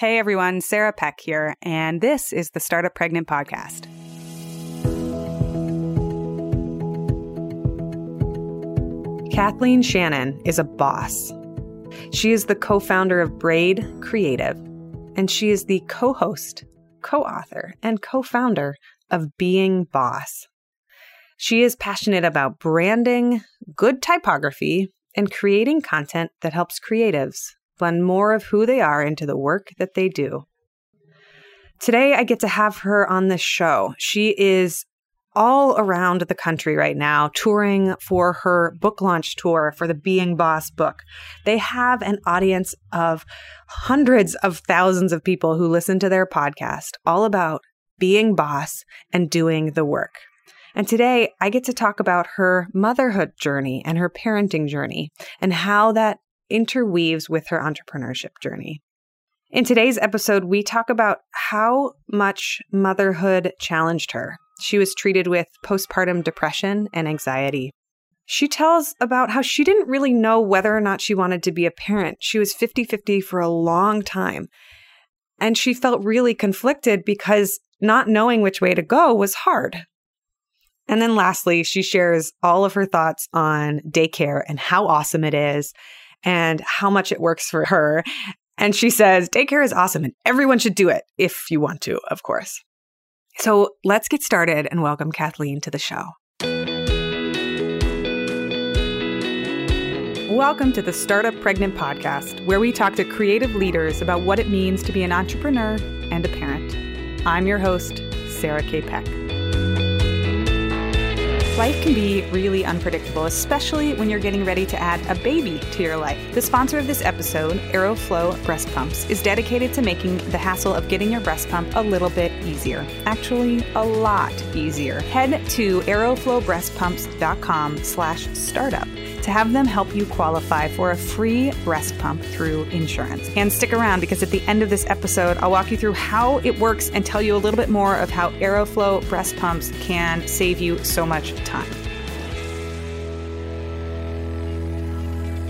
Hey everyone, Sarah Peck here, and this is the Startup Pregnant Podcast. Kathleen Shannon is a boss. She is the co founder of Braid Creative, and she is the co host, co author, and co founder of Being Boss. She is passionate about branding, good typography, and creating content that helps creatives blend more of who they are into the work that they do. Today, I get to have her on the show. She is all around the country right now touring for her book launch tour for the Being Boss book. They have an audience of hundreds of thousands of people who listen to their podcast all about being boss and doing the work. And today I get to talk about her motherhood journey and her parenting journey and how that interweaves with her entrepreneurship journey. In today's episode, we talk about how much motherhood challenged her she was treated with postpartum depression and anxiety. She tells about how she didn't really know whether or not she wanted to be a parent. She was 50 50 for a long time. And she felt really conflicted because not knowing which way to go was hard. And then lastly, she shares all of her thoughts on daycare and how awesome it is and how much it works for her. And she says, daycare is awesome and everyone should do it if you want to, of course. So let's get started and welcome Kathleen to the show. Welcome to the Startup Pregnant Podcast, where we talk to creative leaders about what it means to be an entrepreneur and a parent. I'm your host, Sarah K. Peck. Life can be really unpredictable, especially when you're getting ready to add a baby to your life. The sponsor of this episode, Aeroflow Breast Pumps, is dedicated to making the hassle of getting your breast pump a little bit easier. Actually, a lot easier. Head to aeroflowbreastpumps.com slash startup to have them help you qualify for a free breast pump through insurance. And stick around because at the end of this episode, I'll walk you through how it works and tell you a little bit more of how Aeroflow breast pumps can save you so much time.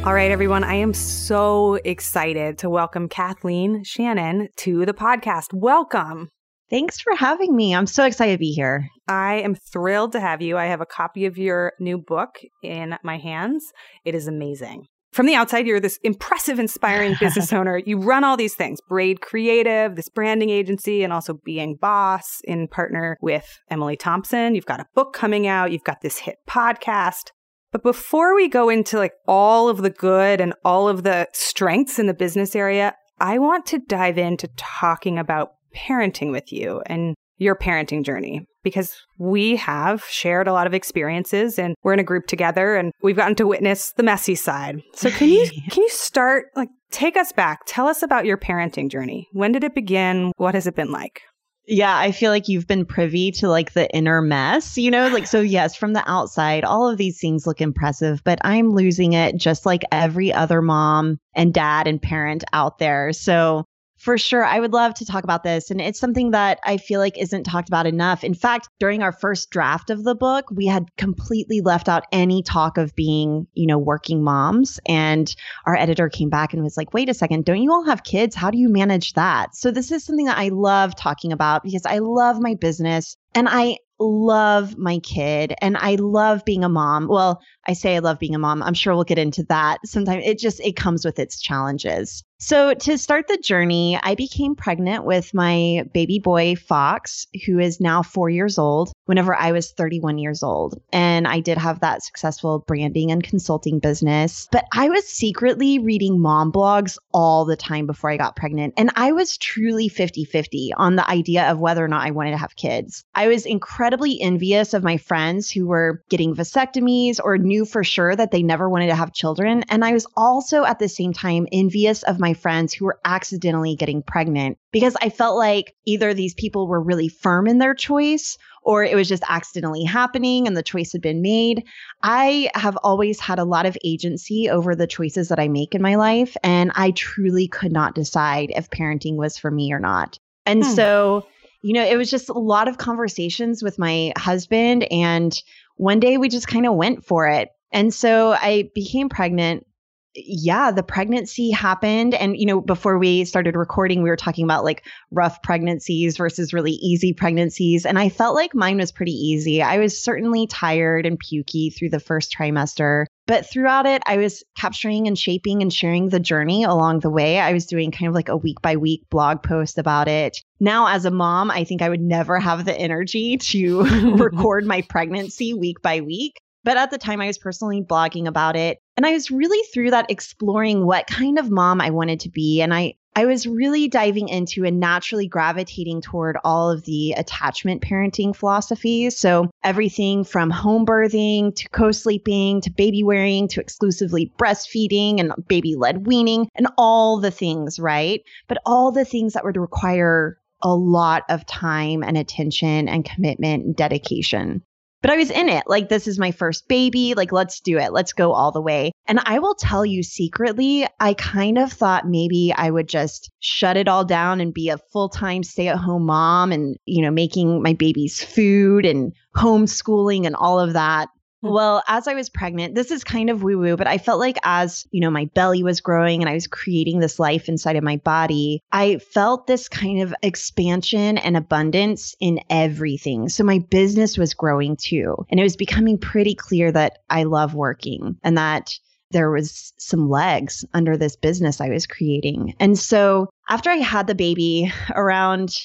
All right, everyone, I am so excited to welcome Kathleen Shannon to the podcast. Welcome. Thanks for having me. I'm so excited to be here. I am thrilled to have you. I have a copy of your new book in my hands. It is amazing. From the outside, you're this impressive, inspiring business owner. You run all these things Braid Creative, this branding agency, and also Being Boss in partner with Emily Thompson. You've got a book coming out, you've got this hit podcast. But before we go into like all of the good and all of the strengths in the business area, I want to dive into talking about parenting with you and your parenting journey because we have shared a lot of experiences and we're in a group together and we've gotten to witness the messy side. So can you can you start like take us back? Tell us about your parenting journey. When did it begin? What has it been like? Yeah, I feel like you've been privy to like the inner mess, you know? Like, so yes, from the outside, all of these things look impressive, but I'm losing it just like every other mom and dad and parent out there. So for sure. I would love to talk about this. And it's something that I feel like isn't talked about enough. In fact, during our first draft of the book, we had completely left out any talk of being, you know, working moms. And our editor came back and was like, wait a second, don't you all have kids? How do you manage that? So this is something that I love talking about because I love my business and I love my kid and I love being a mom. Well, I say I love being a mom. I'm sure we'll get into that. Sometimes it just it comes with its challenges. So, to start the journey, I became pregnant with my baby boy Fox, who is now 4 years old, whenever I was 31 years old. And I did have that successful branding and consulting business, but I was secretly reading mom blogs all the time before I got pregnant, and I was truly 50-50 on the idea of whether or not I wanted to have kids. I was incredibly envious of my friends who were getting vasectomies or knew for sure that they never wanted to have children. And I was also at the same time envious of my friends who were accidentally getting pregnant because I felt like either these people were really firm in their choice or it was just accidentally happening and the choice had been made. I have always had a lot of agency over the choices that I make in my life. And I truly could not decide if parenting was for me or not. And hmm. so, you know, it was just a lot of conversations with my husband. And one day we just kind of went for it. And so I became pregnant yeah, the pregnancy happened. And, you know, before we started recording, we were talking about like rough pregnancies versus really easy pregnancies. And I felt like mine was pretty easy. I was certainly tired and pukey through the first trimester. But throughout it, I was capturing and shaping and sharing the journey along the way. I was doing kind of like a week by week blog post about it. Now, as a mom, I think I would never have the energy to record my pregnancy week by week. But at the time, I was personally blogging about it. And I was really through that exploring what kind of mom I wanted to be. And I, I was really diving into and naturally gravitating toward all of the attachment parenting philosophies. So, everything from home birthing to co sleeping to baby wearing to exclusively breastfeeding and baby led weaning and all the things, right? But all the things that would require a lot of time and attention and commitment and dedication but I was in it. Like, this is my first baby. Like, let's do it. Let's go all the way. And I will tell you secretly, I kind of thought maybe I would just shut it all down and be a full time stay at home mom and, you know, making my baby's food and homeschooling and all of that. Well, as I was pregnant, this is kind of woo woo, but I felt like as, you know, my belly was growing and I was creating this life inside of my body, I felt this kind of expansion and abundance in everything. So my business was growing too. And it was becoming pretty clear that I love working and that there was some legs under this business I was creating. And so after I had the baby around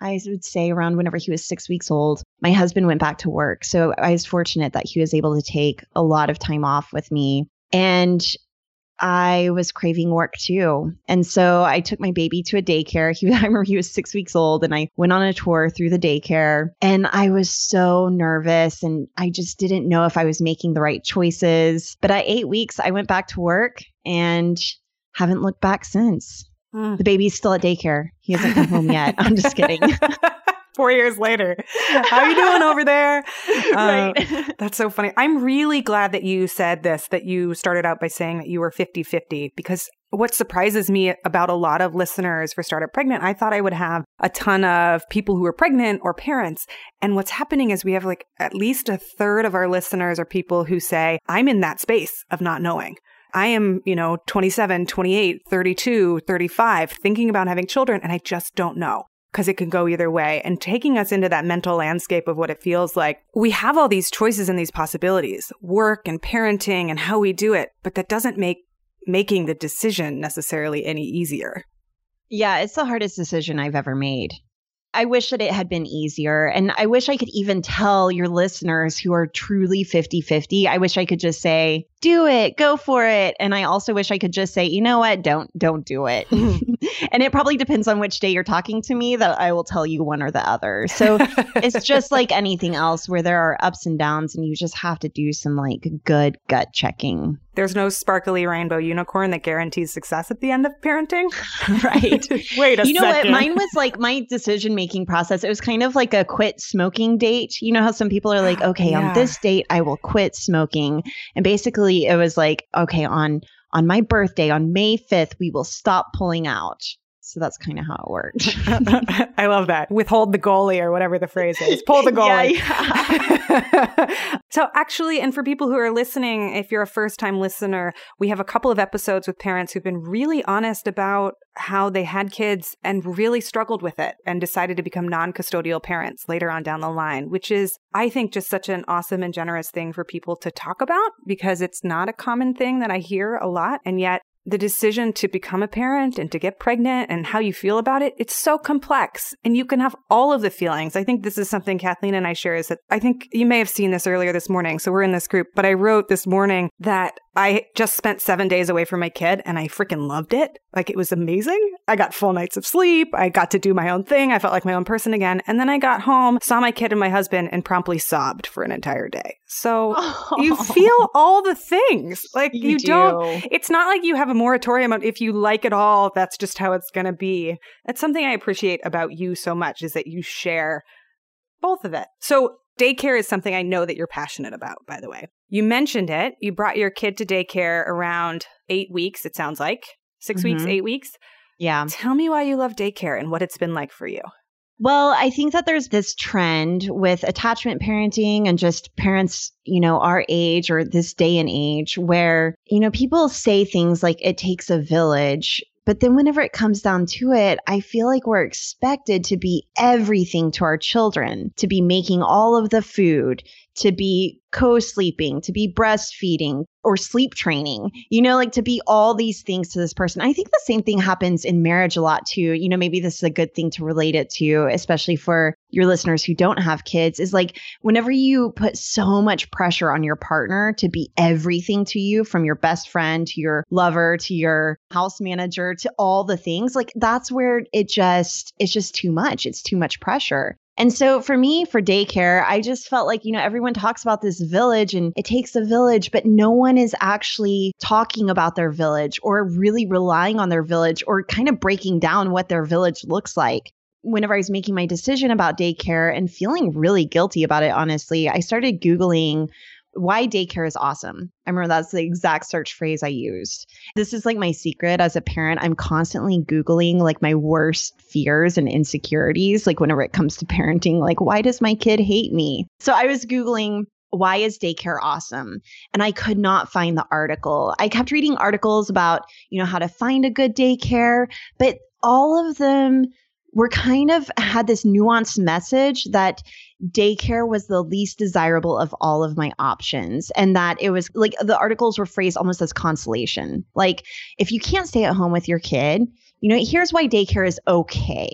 I would say around whenever he was six weeks old, my husband went back to work. So I was fortunate that he was able to take a lot of time off with me. And I was craving work too. And so I took my baby to a daycare. He, I remember he was six weeks old and I went on a tour through the daycare and I was so nervous and I just didn't know if I was making the right choices. But at eight weeks, I went back to work and haven't looked back since. Mm. The baby's still at daycare. He hasn't come home yet. I'm just kidding. Four years later. How are you doing over there? right. Uh, that's so funny. I'm really glad that you said this, that you started out by saying that you were 50 50, because what surprises me about a lot of listeners for Startup Pregnant, I thought I would have a ton of people who are pregnant or parents. And what's happening is we have like at least a third of our listeners are people who say, I'm in that space of not knowing. I am, you know, 27, 28, 32, 35, thinking about having children, and I just don't know because it can go either way. And taking us into that mental landscape of what it feels like, we have all these choices and these possibilities work and parenting and how we do it, but that doesn't make making the decision necessarily any easier. Yeah, it's the hardest decision I've ever made. I wish that it had been easier. And I wish I could even tell your listeners who are truly 50 50, I wish I could just say, do it, go for it. And I also wish I could just say, you know what, don't, don't do it. and it probably depends on which day you're talking to me that I will tell you one or the other. So it's just like anything else where there are ups and downs and you just have to do some like good gut checking. There's no sparkly rainbow unicorn that guarantees success at the end of parenting. right. Wait a You know second. what? Mine was like my decision making process. It was kind of like a quit smoking date. You know how some people are like, okay, yeah. on this date, I will quit smoking. And basically, it was like, okay, on on my birthday on May 5th, we will stop pulling out. So that's kind of how it worked. I love that. Withhold the goalie or whatever the phrase is. Pull the goalie. Yeah, yeah. so actually, and for people who are listening, if you're a first time listener, we have a couple of episodes with parents who've been really honest about how they had kids and really struggled with it and decided to become non custodial parents later on down the line, which is, I think, just such an awesome and generous thing for people to talk about because it's not a common thing that I hear a lot. And yet, the decision to become a parent and to get pregnant and how you feel about it, it's so complex and you can have all of the feelings. I think this is something Kathleen and I share is that I think you may have seen this earlier this morning. So we're in this group, but I wrote this morning that I just spent seven days away from my kid and I freaking loved it. Like it was amazing. I got full nights of sleep. I got to do my own thing. I felt like my own person again. And then I got home, saw my kid and my husband, and promptly sobbed for an entire day. So oh. you feel all the things. Like you, you do. not it's not like you have a moratorium on if you like it all, that's just how it's going to be. That's something I appreciate about you so much is that you share both of it. So Daycare is something I know that you're passionate about, by the way. You mentioned it. You brought your kid to daycare around eight weeks, it sounds like. 6 mm-hmm. weeks, eight weeks. Yeah. Tell me why you love daycare and what it's been like for you. Well, I think that there's this trend with attachment parenting and just parents, you know, our age or this day and age where, you know, people say things like it takes a village. But then whenever it comes down to it, I feel like we're expected to be everything to our children, to be making all of the food, to be co sleeping, to be breastfeeding or sleep training, you know, like to be all these things to this person. I think the same thing happens in marriage a lot too. You know, maybe this is a good thing to relate it to, especially for your listeners who don't have kids, is like whenever you put so much pressure on your partner to be everything to you, from your best friend to your lover to your house manager to all the things, like that's where it just, it's just too much. It's too much pressure. And so for me, for daycare, I just felt like, you know, everyone talks about this village and it takes a village, but no one is actually talking about their village or really relying on their village or kind of breaking down what their village looks like. Whenever I was making my decision about daycare and feeling really guilty about it, honestly, I started Googling why daycare is awesome. I remember that's the exact search phrase I used. This is like my secret as a parent. I'm constantly Googling like my worst fears and insecurities, like whenever it comes to parenting, like, why does my kid hate me? So I was Googling, why is daycare awesome? And I could not find the article. I kept reading articles about, you know, how to find a good daycare, but all of them were kind of had this nuanced message that daycare was the least desirable of all of my options and that it was like the articles were phrased almost as consolation. Like if you can't stay at home with your kid you know here's why daycare is okay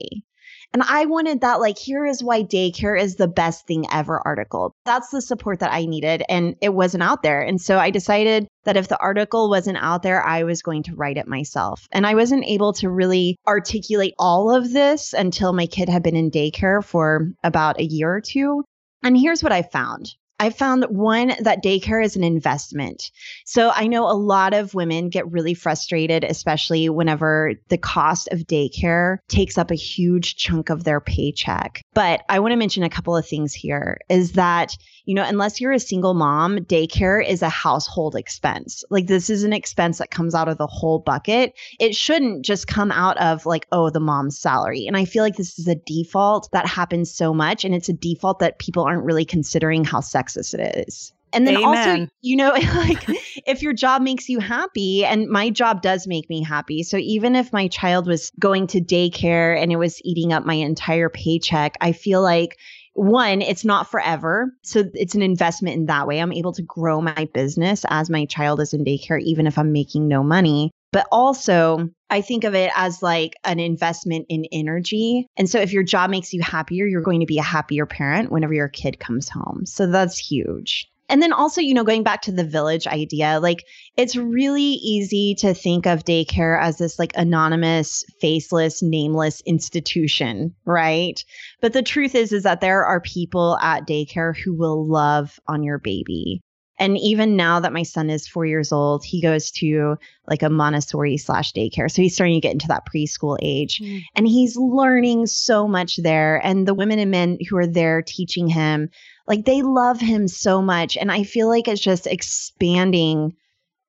and I wanted that, like, here is why daycare is the best thing ever article. That's the support that I needed. And it wasn't out there. And so I decided that if the article wasn't out there, I was going to write it myself. And I wasn't able to really articulate all of this until my kid had been in daycare for about a year or two. And here's what I found I found one that daycare is an investment. So I know a lot of women get really frustrated, especially whenever the cost of daycare takes up a huge chunk of their paycheck. But I want to mention a couple of things here is that, you know, unless you're a single mom, daycare is a household expense. Like this is an expense that comes out of the whole bucket. It shouldn't just come out of like, oh, the mom's salary. And I feel like this is a default that happens so much. And it's a default that people aren't really considering how sex sexist it is. And then Amen. also, you know, like if your job makes you happy, and my job does make me happy. So even if my child was going to daycare and it was eating up my entire paycheck, I feel like one, it's not forever. So it's an investment in that way. I'm able to grow my business as my child is in daycare, even if I'm making no money. But also, I think of it as like an investment in energy. And so if your job makes you happier, you're going to be a happier parent whenever your kid comes home. So that's huge. And then also, you know, going back to the village idea, like it's really easy to think of daycare as this like anonymous, faceless, nameless institution, right? But the truth is is that there are people at daycare who will love on your baby. And even now that my son is four years old, he goes to like a Montessori slash daycare. So he's starting to get into that preschool age mm. and he's learning so much there. And the women and men who are there teaching him, like they love him so much. And I feel like it's just expanding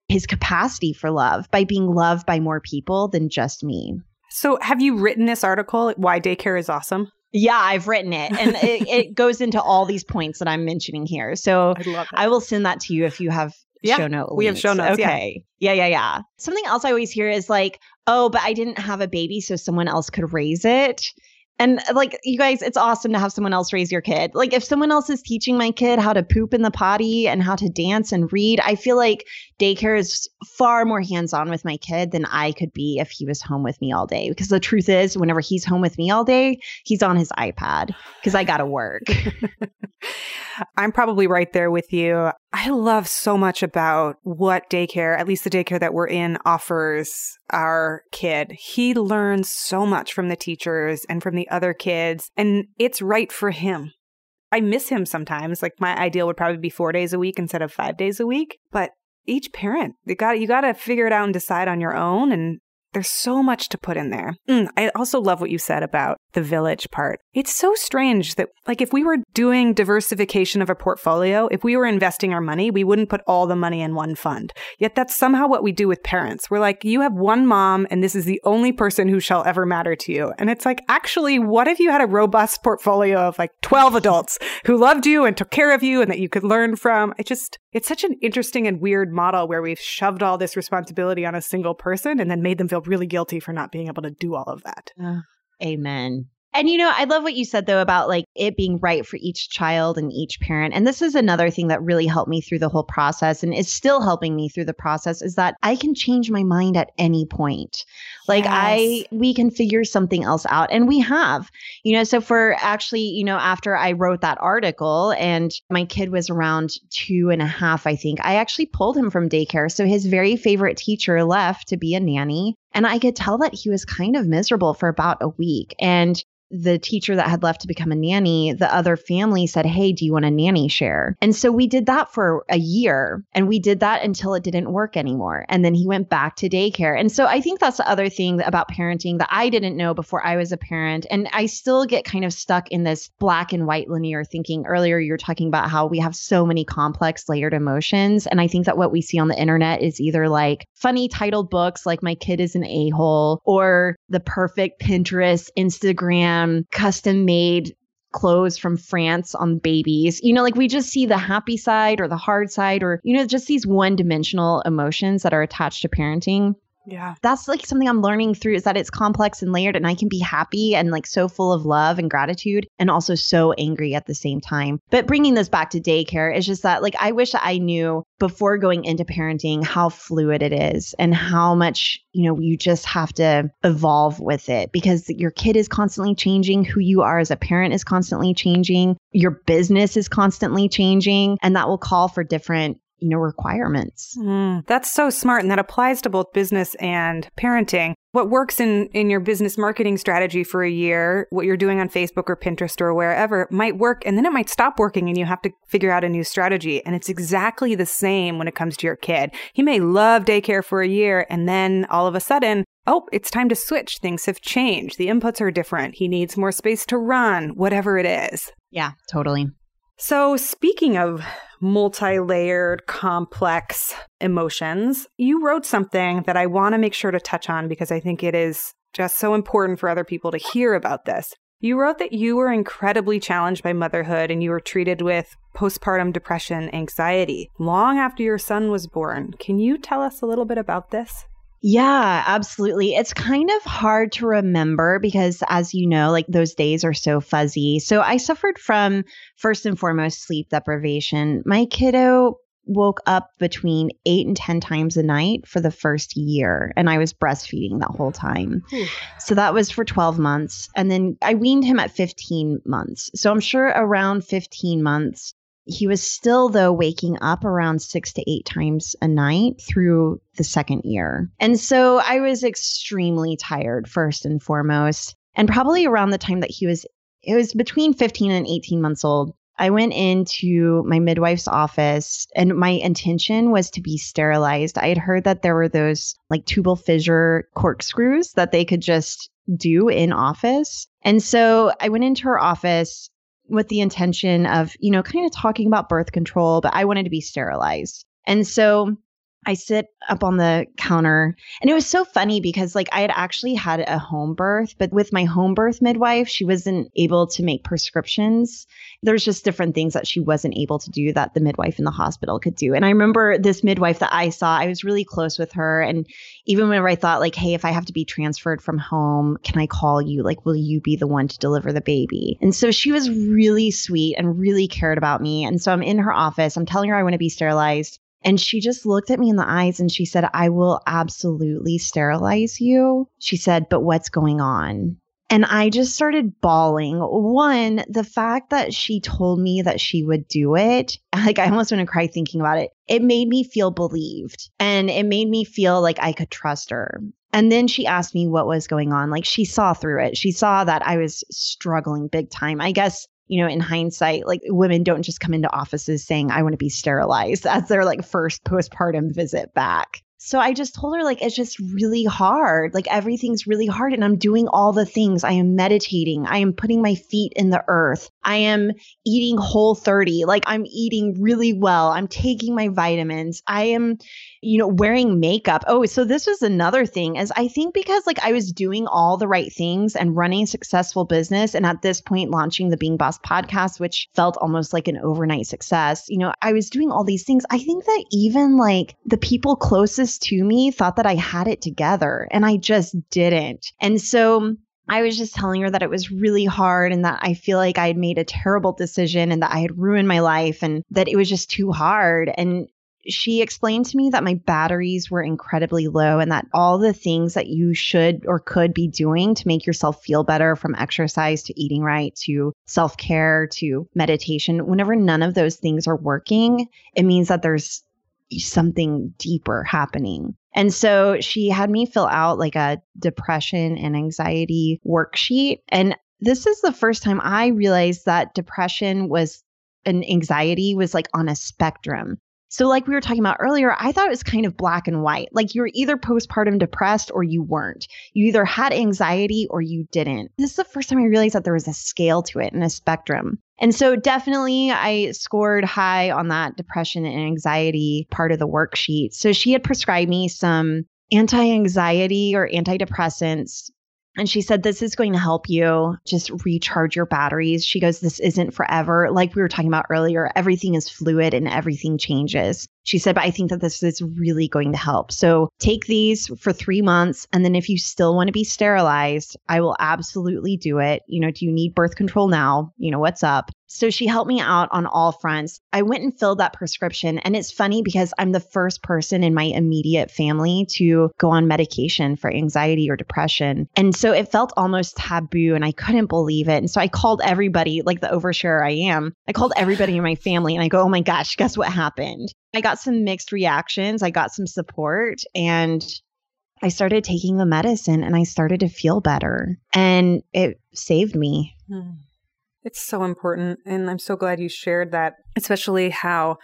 his capacity for love by being loved by more people than just me. So, have you written this article, Why Daycare is Awesome? Yeah, I've written it, and it, it, goes into all these points that I'm mentioning here. So I will send that to you if you have yeah, show notes. We have show notes. Okay. Yeah. yeah, yeah, yeah. Something else I always hear is like, "Oh, but I didn't have a baby, so someone else could raise it." And uh, like you guys, it's awesome to have someone else raise your kid. Like if someone else is teaching my kid how to poop in the potty and how to dance and read, I feel like daycare is far more hands-on with my kid than I could be if he was home with me all day. Because the truth is, whenever he's home with me all day, he's on his iPad because I got to work. I'm probably right there with you. I love so much about what daycare, at least the daycare that we're in, offers our kid. He learns so much from the teachers and from the other kids, and it's right for him. I miss him sometimes. Like my ideal would probably be four days a week instead of five days a week. But each parent, you got you got to figure it out and decide on your own. And There's so much to put in there. Mm, I also love what you said about the village part. It's so strange that, like, if we were doing diversification of a portfolio, if we were investing our money, we wouldn't put all the money in one fund. Yet that's somehow what we do with parents. We're like, you have one mom, and this is the only person who shall ever matter to you. And it's like, actually, what if you had a robust portfolio of like 12 adults who loved you and took care of you and that you could learn from? I just, it's such an interesting and weird model where we've shoved all this responsibility on a single person and then made them feel really guilty for not being able to do all of that. Uh, amen. And you know, I love what you said though about like it being right for each child and each parent. And this is another thing that really helped me through the whole process and is still helping me through the process is that I can change my mind at any point. Like yes. I we can figure something else out and we have. You know, so for actually, you know, after I wrote that article and my kid was around two and a half, I think, I actually pulled him from daycare. So his very favorite teacher left to be a nanny. And I could tell that he was kind of miserable for about a week. And the teacher that had left to become a nanny, the other family said, Hey, do you want a nanny share? And so we did that for a year and we did that until it didn't work anymore. And then he went back to daycare. And so I think that's the other thing about parenting that I didn't know before I was a parent. And I still get kind of stuck in this black and white linear thinking. Earlier, you're talking about how we have so many complex layered emotions. And I think that what we see on the internet is either like funny titled books like My Kid is an A hole or the perfect Pinterest, Instagram, um, custom made clothes from France on babies. You know, like we just see the happy side or the hard side or, you know, just these one dimensional emotions that are attached to parenting. Yeah. That's like something I'm learning through is that it's complex and layered and I can be happy and like so full of love and gratitude and also so angry at the same time. But bringing this back to daycare is just that like I wish I knew before going into parenting how fluid it is and how much, you know, you just have to evolve with it because your kid is constantly changing, who you are as a parent is constantly changing, your business is constantly changing and that will call for different you know requirements. Mm, that's so smart and that applies to both business and parenting. What works in in your business marketing strategy for a year what you're doing on facebook or pinterest or wherever might work and then it might stop working and you have to figure out a new strategy and it's exactly the same when it comes to your kid. He may love daycare for a year and then all of a sudden oh it's time to switch. Things have changed. The inputs are different. He needs more space to run whatever it is. Yeah totally so, speaking of multi layered, complex emotions, you wrote something that I want to make sure to touch on because I think it is just so important for other people to hear about this. You wrote that you were incredibly challenged by motherhood and you were treated with postpartum depression anxiety long after your son was born. Can you tell us a little bit about this? Yeah, absolutely. It's kind of hard to remember because, as you know, like those days are so fuzzy. So I suffered from, first and foremost, sleep deprivation. My kiddo woke up between eight and 10 times a night for the first year, and I was breastfeeding that whole time. so that was for 12 months. And then I weaned him at 15 months. So I'm sure around 15 months, he was still, though, waking up around six to eight times a night through the second year. And so I was extremely tired, first and foremost. And probably around the time that he was, it was between 15 and 18 months old. I went into my midwife's office and my intention was to be sterilized. I had heard that there were those like tubal Essure corkscrews that they could just do in office. And so I went into her office with the intention of, you know, kind of talking about birth control, but I wanted to be sterilized. And so I sit up on the counter and it was so funny because like I had actually had a home birth, but with my home birth midwife, she wasn't able to make prescriptions. There's just different things that she wasn't able to do that the midwife in the hospital could do. And I remember this midwife that I saw, I was really close with her. And even whenever I thought like, hey, if I have to be transferred from home, can I call you? Like, will you be the one to deliver the baby? And so she was really sweet and really cared about me. And so I'm in her office. I'm telling her I want to be sterilized. And she just looked at me in the eyes and she said, I will absolutely sterilize you. She said, but what's going on? And I just started bawling. One, the fact that she told me that she would do it, like I almost want to cry thinking about it. It made me feel believed and it made me feel like I could trust her. And then she asked me what was going on. Like she saw through it. She saw that I was struggling big time. I guess you know, in hindsight, like women don't just come into offices saying, I want to be sterilized as their like first postpartum visit back. So I just told her, like, it's just really hard. Like, everything's really hard. And I'm doing all the things. I am meditating. I am putting my feet in the earth. I am eating whole 30. Like, I'm eating really well. I'm taking my vitamins. I am, you know, wearing makeup. Oh, so this was another thing is I think because like I was doing all the right things and running a successful business. And at this point, launching the Being Boss podcast, which felt almost like an overnight success, you know, I was doing all these things. I think that even like the people closest closest to me thought that I had it together and I just didn't. And so I was just telling her that it was really hard and that I feel like I had made a terrible decision and that I had ruined my life and that it was just too hard. And she explained to me that my batteries were incredibly low and that all the things that you should or could be doing to make yourself feel better from exercise to eating right to self care to meditation, whenever none of those things are working, it means that there's something deeper happening. And so she had me fill out like a depression and anxiety worksheet. And this is the first time I realized that depression was and anxiety was like on a spectrum. So, like we were talking about earlier, I thought it was kind of black and white. Like you were either postpartum depressed or you weren't. You either had anxiety or you didn't. This is the first time I realized that there was a scale to it and a spectrum. And so, definitely, I scored high on that depression and anxiety part of the worksheet. So, she had prescribed me some anti anxiety or antidepressants and she said, This is going to help you just recharge your batteries. She goes, This isn't forever. Like we were talking about earlier, everything is fluid and everything changes. She said, But I think that this is really going to help. So take these for three months. And then if you still want to be sterilized, I will absolutely do it. You know, do you need birth control now? You know, what's up? So she helped me out on all fronts. I went and filled that prescription. And it's funny because I'm the first person in my immediate family to go on medication for anxiety or depression. And so it felt almost taboo and I couldn't believe it. And so I called everybody, like the overshare I am, I called everybody in my family and I go, oh my gosh, guess what happened? I got some mixed reactions. I got some support and I started taking the medicine and I started to feel better and it saved me. Hmm. It's so important. And I'm so glad you shared that, especially how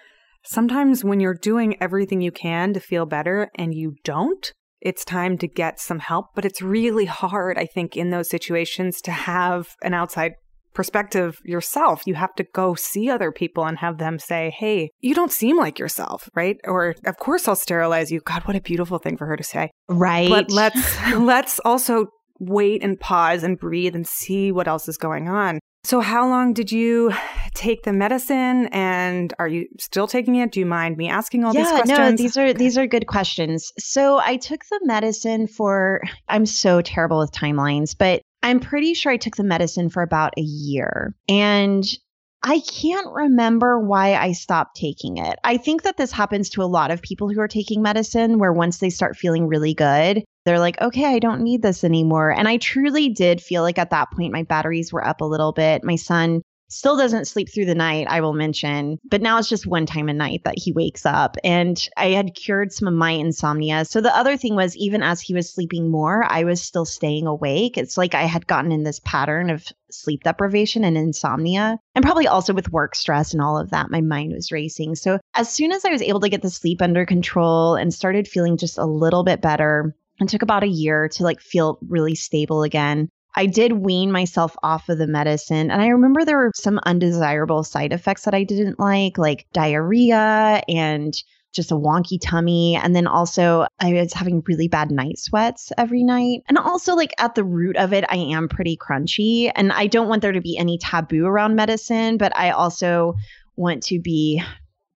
sometimes when you're doing everything you can to feel better and you don't, it's time to get some help. But it's really hard, I think, in those situations to have an outside perspective yourself. You have to go see other people and have them say, Hey, you don't seem like yourself, right? Or of course I'll sterilize you. God, what a beautiful thing for her to say. Right. But let's let's also wait and pause and breathe and see what else is going on. So, how long did you take the medicine, and are you still taking it? Do you mind me asking all yeah, these questions? No, these are these are good questions. So, I took the medicine for. I'm so terrible with timelines, but I'm pretty sure I took the medicine for about a year, and I can't remember why I stopped taking it. I think that this happens to a lot of people who are taking medicine, where once they start feeling really good, they're like, okay, I don't need this anymore. And I truly did feel like at that point, my batteries were up a little bit. My son still doesn't sleep through the night, I will mention, but now it's just one time a night that he wakes up. And I had cured some of my insomnia. So the other thing was, even as he was sleeping more, I was still staying awake. It's like I had gotten in this pattern of sleep deprivation and insomnia. And probably also with work stress and all of that, my mind was racing. So as soon as I was able to get the sleep under control and started feeling just a little bit better, it took about a year to like feel really stable again. I did wean myself off of the medicine. And I remember there were some undesirable side effects that I didn't like, like diarrhea and just a wonky tummy. And then also, I was having really bad night sweats every night. And also, like at the root of it, I am pretty crunchy. And I don't want there to be any taboo around medicine, but I also want to be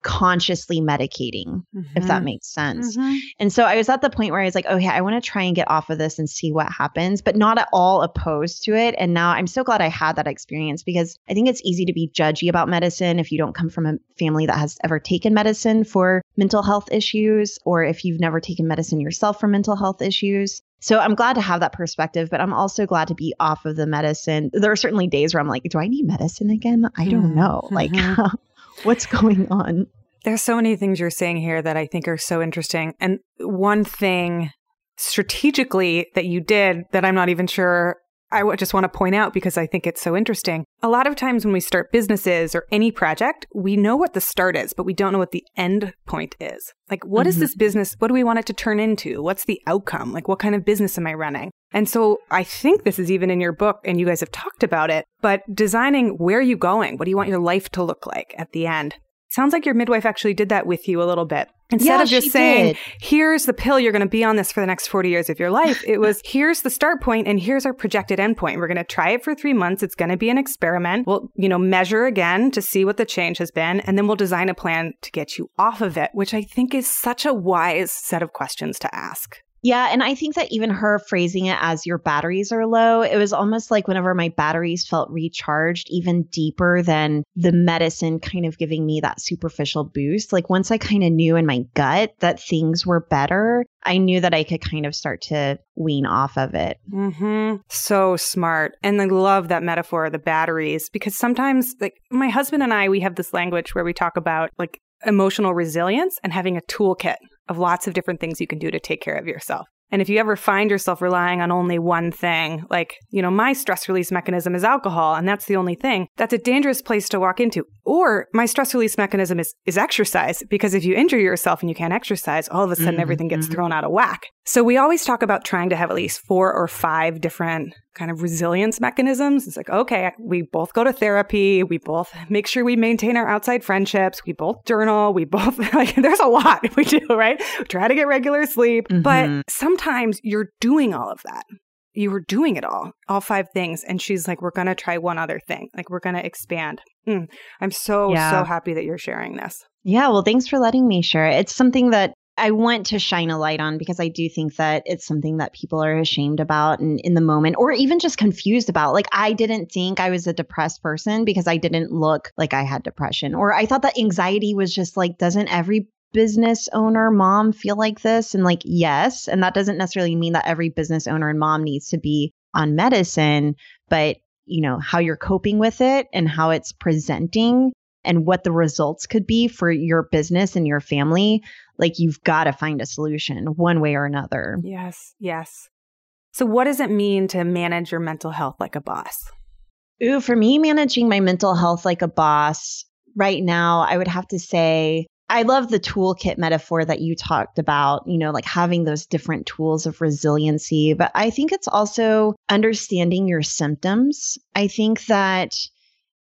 consciously medicating, mm-hmm. if that mm-hmm. makes sense. Mm-hmm. And so I was at the point where I was like, okay, I want to try and get off of this and see what happens, but not at all opposed to it. And now I'm so glad I had that experience because I think it's easy to be judgy about medicine if you don't come from a family that has ever taken medicine for mental health issues or if you've never taken medicine yourself for mental health issues. So I'm glad to have that perspective, but I'm also glad to be off of the medicine. There are certainly days where I'm like, do I need medicine again? I don't mm-hmm. know. Like, mm-hmm. What's going on? There's so many things you're saying here that I think are so interesting. And one thing strategically that you did that I'm not even sure I just want to point out because I think it's so interesting. A lot of times when we start businesses or any project, we know what the start is, but we don't know what the end point is. Like, what mm-hmm. is this business? What do we want it to turn into? What's the outcome? Like, what kind of business am I running? And so I think this is even in your book and you guys have talked about it, but designing where are you going? What do you want your life to look like at the end? Sounds like your midwife actually did that with you a little bit. Instead yeah, of just saying, did. here's the pill, you're going to be on this for the next 40 years of your life, it was, here's the start point and here's our projected endpoint. We're going to try it for three months. It's going to be an experiment. We'll, you know, measure again to see what the change has been. And then we'll design a plan to get you off of it, which I think is such a wise set of questions to ask. Yeah. And I think that even her phrasing it as your batteries are low, it was almost like whenever my batteries felt recharged, even deeper than the medicine kind of giving me that superficial boost. Like once I kind of knew in my gut that things were better, I knew that I could kind of start to wean off of it. Mm-hmm. So smart. And I love that metaphor the batteries because sometimes, like, my husband and I, we have this language where we talk about like emotional resilience and having a toolkit of lots of different things you can do to take care of yourself. And if you ever find yourself relying on only one thing, like, you know, my stress release mechanism is alcohol and that's the only thing, that's a dangerous place to walk into. Or my stress release mechanism is, is exercise because if you injure yourself and you can't exercise, all of a sudden mm-hmm, everything gets mm-hmm. thrown out of whack. So we always talk about trying to have at least four or five different kind of resilience mechanisms. It's like, okay, we both go to therapy. We both make sure we maintain our outside friendships. We both journal. We both, like, there's a lot we do, right? We try to get regular sleep. Mm-hmm. But sometimes you're doing all of that. You were doing it all, all five things. And she's like, we're going to try one other thing. Like, we're going to expand. Mm. I'm so, yeah. so happy that you're sharing this. Yeah. Well, thanks for letting me share. It's something that I want to shine a light on because I do think that it's something that people are ashamed about and in the moment or even just confused about. Like I didn't think I was a depressed person because I didn't look like I had depression. Or I thought that anxiety was just like doesn't every business owner mom feel like this? And like yes. And that doesn't necessarily mean that every business owner and mom needs to be on medicine but you know how you're coping with it and how it's presenting and what the results could be for your business and your family, like you've got to find a solution one way or another. Yes, yes. So, what does it mean to manage your mental health like a boss? Ooh, for me, managing my mental health like a boss right now, I would have to say I love the toolkit metaphor that you talked about, you know, like having those different tools of resiliency. But I think it's also understanding your symptoms. I think that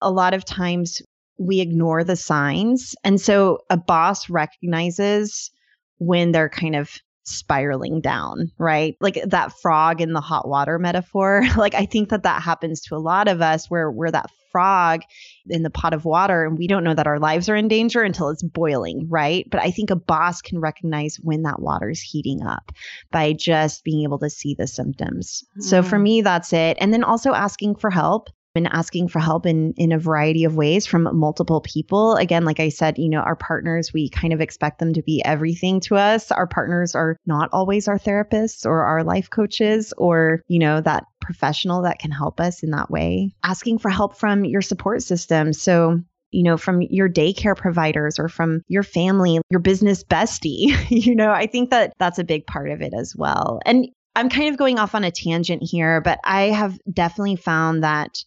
a lot of times we ignore the signs. And so a boss recognizes when they're kind of spiraling down, right? Like that frog in the hot water metaphor. like I think that that happens to a lot of us where we're that frog in the pot of water and we don't know that our lives are in danger until it's boiling, right? But I think a boss can recognize when that water is heating up by just being able to see the symptoms. Mm. So for mm. me that's it. And then also asking for help been asking for help in in a variety of ways from multiple people again like i said you know our partners we kind of expect them to be everything to us our partners are not always our therapists or our life coaches or you know that professional that can help us in that way asking for help from your support system so you know, from your daycare providers or from your family, your business bestie. you know, I think that that's a big part of it as well. And I'm kind of going off on a tangent here, but I have definitely found that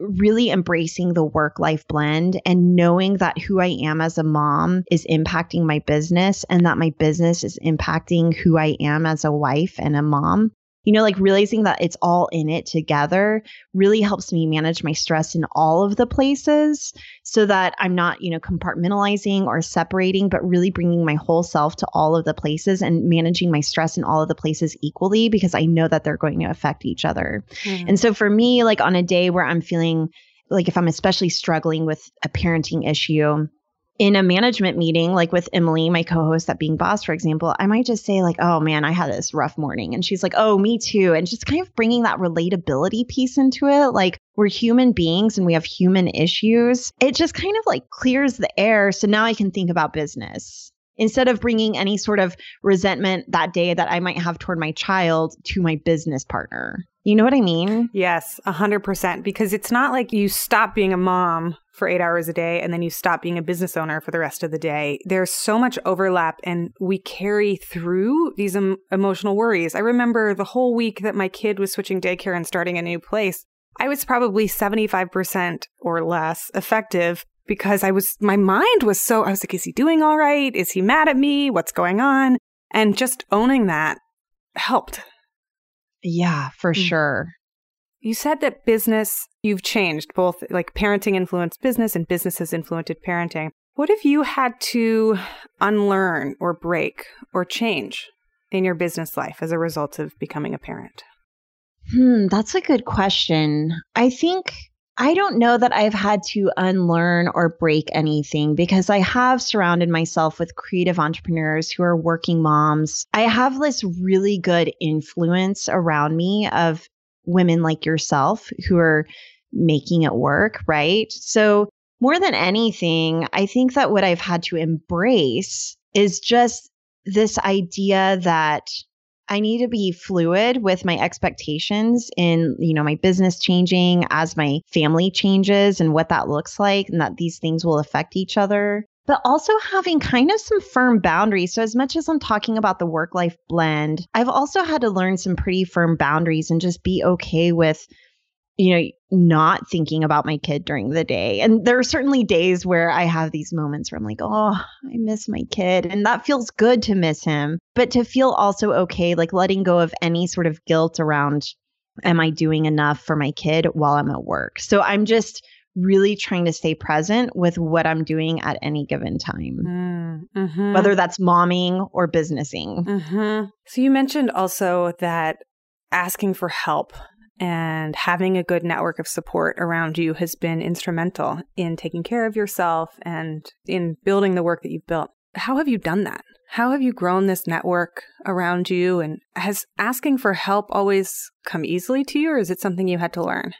really embracing the work life blend and knowing that who I am as a mom is impacting my business and that my business is impacting who I am as a wife and a mom you know, like realizing that it's all in it together really helps me manage my stress in all of the places so that I'm not, you know, compartmentalizing or separating, but really bringing my whole self to all of the places and managing my stress in all of the places equally because I know that they're going to affect each other. Mm-hmm. And so for me, like on a day where I'm feeling like if I'm especially struggling with a parenting issue, in a management meeting, like with Emily, my co host at Being Boss, for example, I might just say, like, oh man, I had this rough morning. And she's like, oh, me too. And just kind of bringing that relatability piece into it. Like, we're human beings and we have human issues. It just kind of like clears the air. So now I can think about business instead of bringing any sort of resentment that day that I might have toward my child to my business partner. You know what I mean? Yes, 100%. Because it's not like you stop being a mom for eight hours a day and then you stop being a business owner for the rest of the day. There's so much overlap and we carry through these em- emotional worries. I remember the whole week that my kid was switching daycare and starting a new place. I was probably 75% or less effective because I was, my mind was so, I was like, is he doing all right? Is he mad at me? What's going on? And just owning that helped. Yeah, for mm. sure. You said that business, you've changed both like parenting influenced business and business has influenced parenting. What if you had to unlearn or break or change in your business life as a result of becoming a parent? Hmm, that's a good question. I think I don't know that I've had to unlearn or break anything because I have surrounded myself with creative entrepreneurs who are working moms. I have this really good influence around me of women like yourself who are making it work, right? So, more than anything, I think that what I've had to embrace is just this idea that I need to be fluid with my expectations in, you know, my business changing as my family changes and what that looks like and that these things will affect each other. But also having kind of some firm boundaries. So, as much as I'm talking about the work life blend, I've also had to learn some pretty firm boundaries and just be okay with you know, not thinking about my kid during the day. And there are certainly days where I have these moments where I'm like, oh, I miss my kid. And that feels good to miss him, but to feel also okay, like letting go of any sort of guilt around, am I doing enough for my kid while I'm at work? So I'm just really trying to stay present with what I'm doing at any given time, mm, mm-hmm. whether that's momming or businessing. Mm-hmm. So you mentioned also that asking for help and having a good network of support around you has been instrumental in taking care of yourself and in building the work that you've built. How have you done that? How have you grown this network around you? And has asking for help always come easily to you, or is it something you had to learn?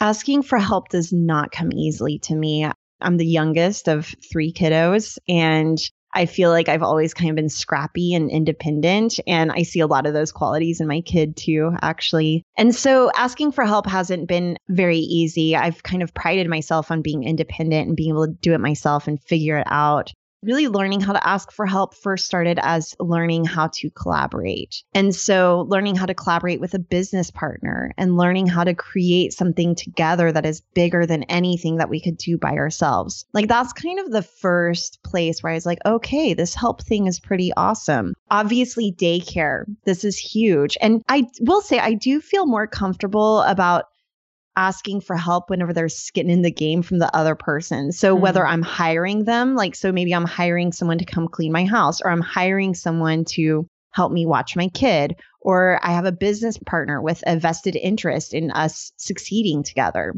Asking for help does not come easily to me. I'm the youngest of three kiddos, and I feel like I've always kind of been scrappy and independent. And I see a lot of those qualities in my kid too, actually. And so asking for help hasn't been very easy. I've kind of prided myself on being independent and being able to do it myself and figure it out really learning how to ask for help first started as learning how to collaborate. And so, learning how to collaborate with a business partner and learning how to create something together that is bigger than anything that we could do by ourselves. Like, that's kind of the first place where I was like, okay, this help thing is pretty awesome. Obviously, daycare, this is huge. And I will say, I do feel more comfortable about asking for help whenever they're skin in the game from the other person. So mm-hmm. whether I'm hiring them, like so maybe I'm hiring someone to come clean my house or I'm hiring someone to help me watch my kid or I have a business partner with a vested interest in us succeeding together.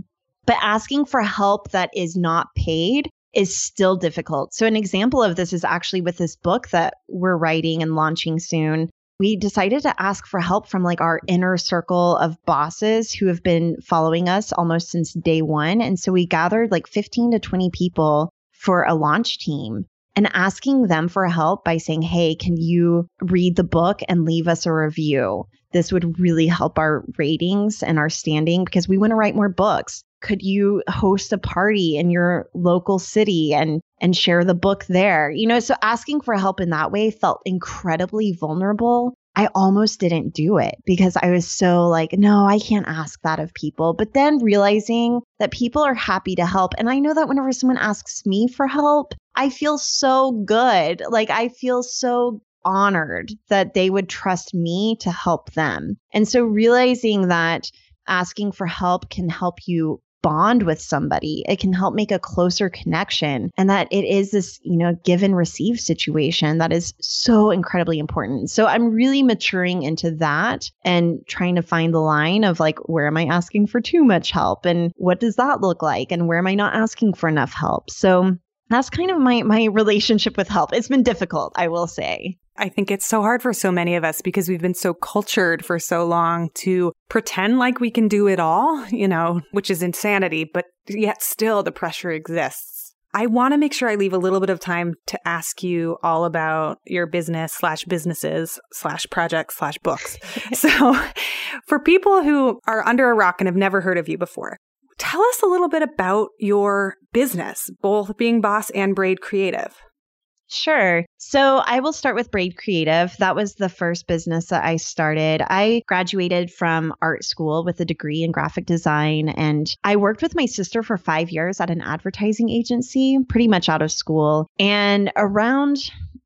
But asking for help that is not paid is still difficult. So an example of this is actually with this book that we're writing and launching soon we decided to ask for help from like our inner circle of bosses who have been following us almost since day one. And so we gathered like 15 to 20 people for a launch team and asking them for help by saying, Hey, can you read the book and leave us a review? This would really help our ratings and our standing because we want to write more books could you host a party in your local city and and share the book there you know so asking for help in that way felt incredibly vulnerable I almost didn't do it because I was so like, no, I can't ask that of people. But then realizing that people are happy to help. And I know that whenever someone asks me for help, I feel so good. Like, I feel so honored that they would trust me to help them. And so realizing that asking for help can help you bond with somebody. It can help make a closer connection and that it is this, you know, give and receive situation that is so incredibly important. So I'm really maturing into that and trying to find the line of like, where am I asking for too much help? And what does that look like? And where am I not asking for enough help? So that's kind of my my relationship with help. It's been difficult, I will say. I think it's so hard for so many of us because we've been so cultured for so long to pretend like we can do it all, you know, which is insanity, but yet still the pressure exists. I want to make sure I leave a little bit of time to ask you all about your business slash businesses slash projects slash books. so, for people who are under a rock and have never heard of you before, tell us a little bit about your business, both being boss and Braid Creative. Sure. So I will start with Braid Creative. That was the first business that I started. I graduated from art school with a degree in graphic design, and I worked with my sister for five years at an advertising agency, pretty much out of school. And around,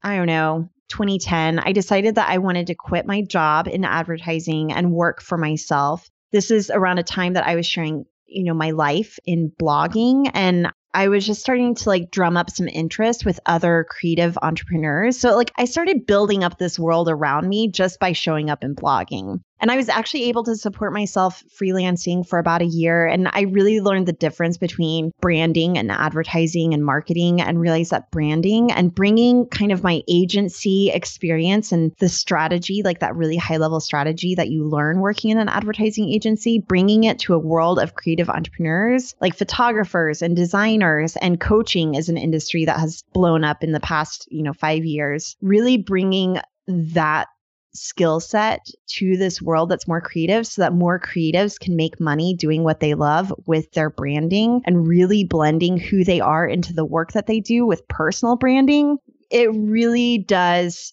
I don't know, 2010, I decided that I wanted to quit my job in advertising and work for myself. This is around a time that I was sharing you know my life in blogging and I was just starting to like drum up some interest with other creative entrepreneurs. So, like, I started building up this world around me just by showing up and blogging. And I was actually able to support myself freelancing for about a year. And I really learned the difference between branding and advertising and marketing and realized that branding and bringing kind of my agency experience and the strategy, like that really high level strategy that you learn working in an advertising agency, bringing it to a world of creative entrepreneurs like photographers and designers and coaching is an industry that has blown up in the past, you know, five years, really bringing that skill set to this world that's more creative so that more creatives can make money doing what they love with their branding and really blending who they are into the work that they do with personal branding. It really does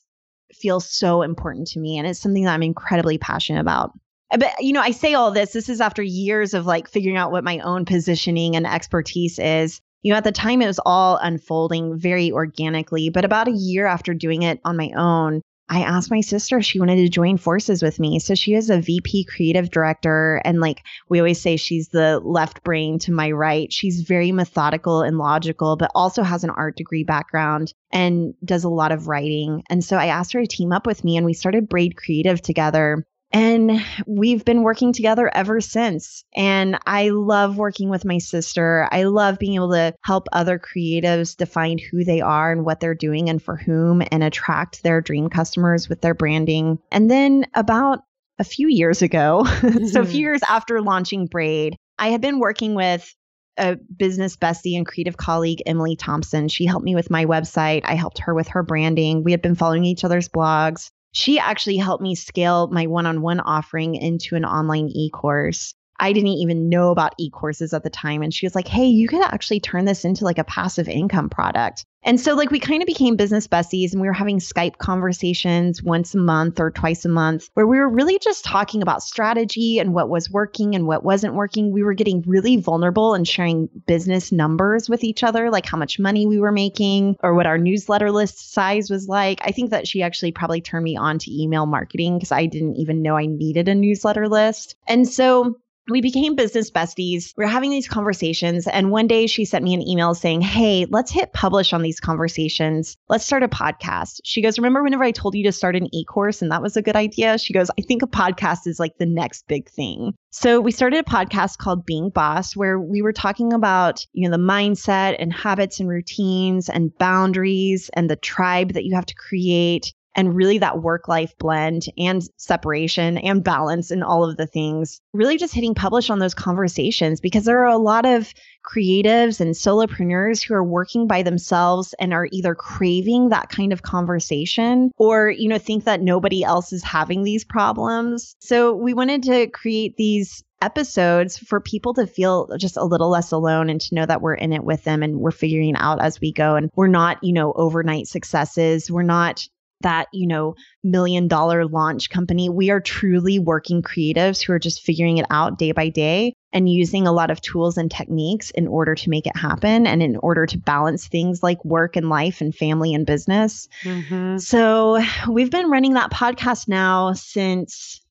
feel so important to me and it's something that I'm incredibly passionate about. But you know, I say all this this is after years of like figuring out what my own positioning and expertise is. You know, at the time it was all unfolding very organically, but about a year after doing it on my own, I asked my sister if she wanted to join forces with me. So she is a VP creative director. And like we always say, she's the left brain to my right. She's very methodical and logical, but also has an art degree background and does a lot of writing. And so I asked her to team up with me and we started Braid Creative together. And we've been working together ever since. And I love working with my sister. I love being able to help other creatives define who they are and what they're doing and for whom and attract their dream customers with their branding. And then about a few years ago, so a few mm-hmm. years after launching Braid, I had been working with a business bestie and creative colleague, Emily Thompson. She helped me with my website. I helped her with her branding. We had been following each other's blogs she actually helped me scale my one on one offering into an online e course. I didn't even know about e courses at the time. And she was like, hey, you could actually turn this into like a passive income product. And so, like, we kind of became business besties and we were having Skype conversations once a month or twice a month where we were really just talking about strategy and what was working and what wasn't working. We were getting really vulnerable and sharing business numbers with each other, like how much money we were making or what our newsletter list size was like. I think that she actually probably turned me on to email marketing because I didn't even know I needed a newsletter list. And so, we became business besties. We were having these conversations. And one day she sent me an email saying, Hey, let's hit publish on these conversations. Let's start a podcast. She goes, Remember whenever I told you to start an e course and that was a good idea? She goes, I think a podcast is like the next big thing. So we started a podcast called Being Boss, where we were talking about, you know, the mindset and habits and routines and boundaries and the tribe that you have to create and really that work life blend and separation and balance and all of the things. Really just hitting publish on those conversations because there are a lot of creatives and solopreneurs who are working by themselves and are either craving that kind of conversation or, you know, think that nobody else is having these problems. So we wanted to create these episodes for people to feel just a little less alone and to know that we're in it with them and we're figuring out as we go and we're not, you know, overnight successes. We're not that, you know, million dollar launch company. We are truly working creatives who are just figuring it out day by day and using a lot of tools and techniques in order to make it happen and in order to balance things like work and life and family and business. Mm-hmm. So we've been running that podcast now since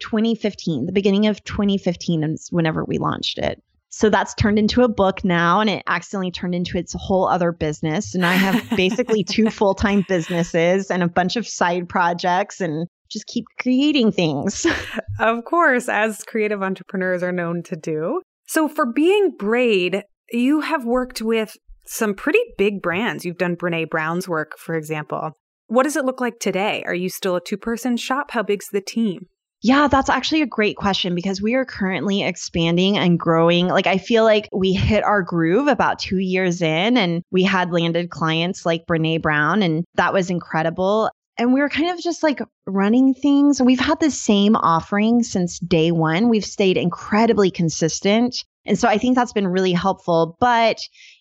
2015, the beginning of 2015 is whenever we launched it. So that's turned into a book now and it accidentally turned into its whole other business. And I have basically two full time businesses and a bunch of side projects and just keep creating things. Of course, as creative entrepreneurs are known to do. So for being Braid, you have worked with some pretty big brands. You've done Brene Brown's work, for example. What does it look like today? Are you still a two person shop? How big's the team? Yeah, that's actually a great question because we are currently expanding and growing. Like, I feel like we hit our groove about two years in, and we had landed clients like Brene Brown, and that was incredible. And we were kind of just like running things. We've had the same offering since day one. We've stayed incredibly consistent. And so I think that's been really helpful. But